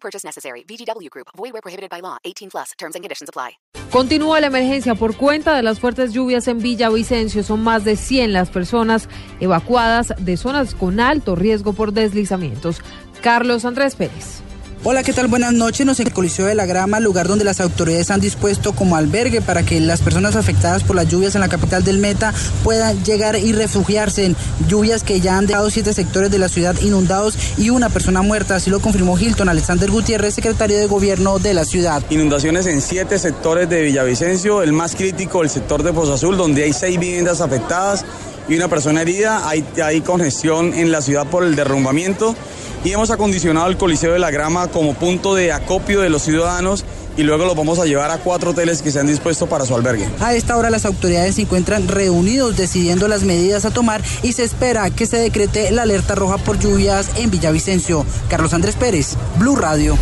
Purchase necessary. VGW Group. Void where prohibited by law. 18 plus. Terms and conditions apply. Continúa la emergencia por cuenta de las fuertes lluvias en Villavicencio. Son más de 100 las personas evacuadas de zonas con alto riesgo por deslizamientos. Carlos Andrés Pérez. Hola, ¿qué tal? Buenas noches. Nos en el Coliseo de la Grama, lugar donde las autoridades han dispuesto como albergue para que las personas afectadas por las lluvias en la capital del Meta puedan llegar y refugiarse en lluvias que ya han dejado siete sectores de la ciudad inundados y una persona muerta. Así lo confirmó Hilton Alexander Gutiérrez, secretario de gobierno de la ciudad. Inundaciones en siete sectores de Villavicencio, el más crítico, el sector de Pozo Azul, donde hay seis viviendas afectadas y una persona herida. Hay, hay congestión en la ciudad por el derrumbamiento y hemos acondicionado el Coliseo de la Grama como punto de acopio de los ciudadanos y luego los vamos a llevar a cuatro hoteles que se han dispuesto para su albergue. A esta hora las autoridades se encuentran reunidos decidiendo las medidas a tomar y se espera que se decrete la alerta roja por lluvias en Villavicencio. Carlos Andrés Pérez, Blue Radio.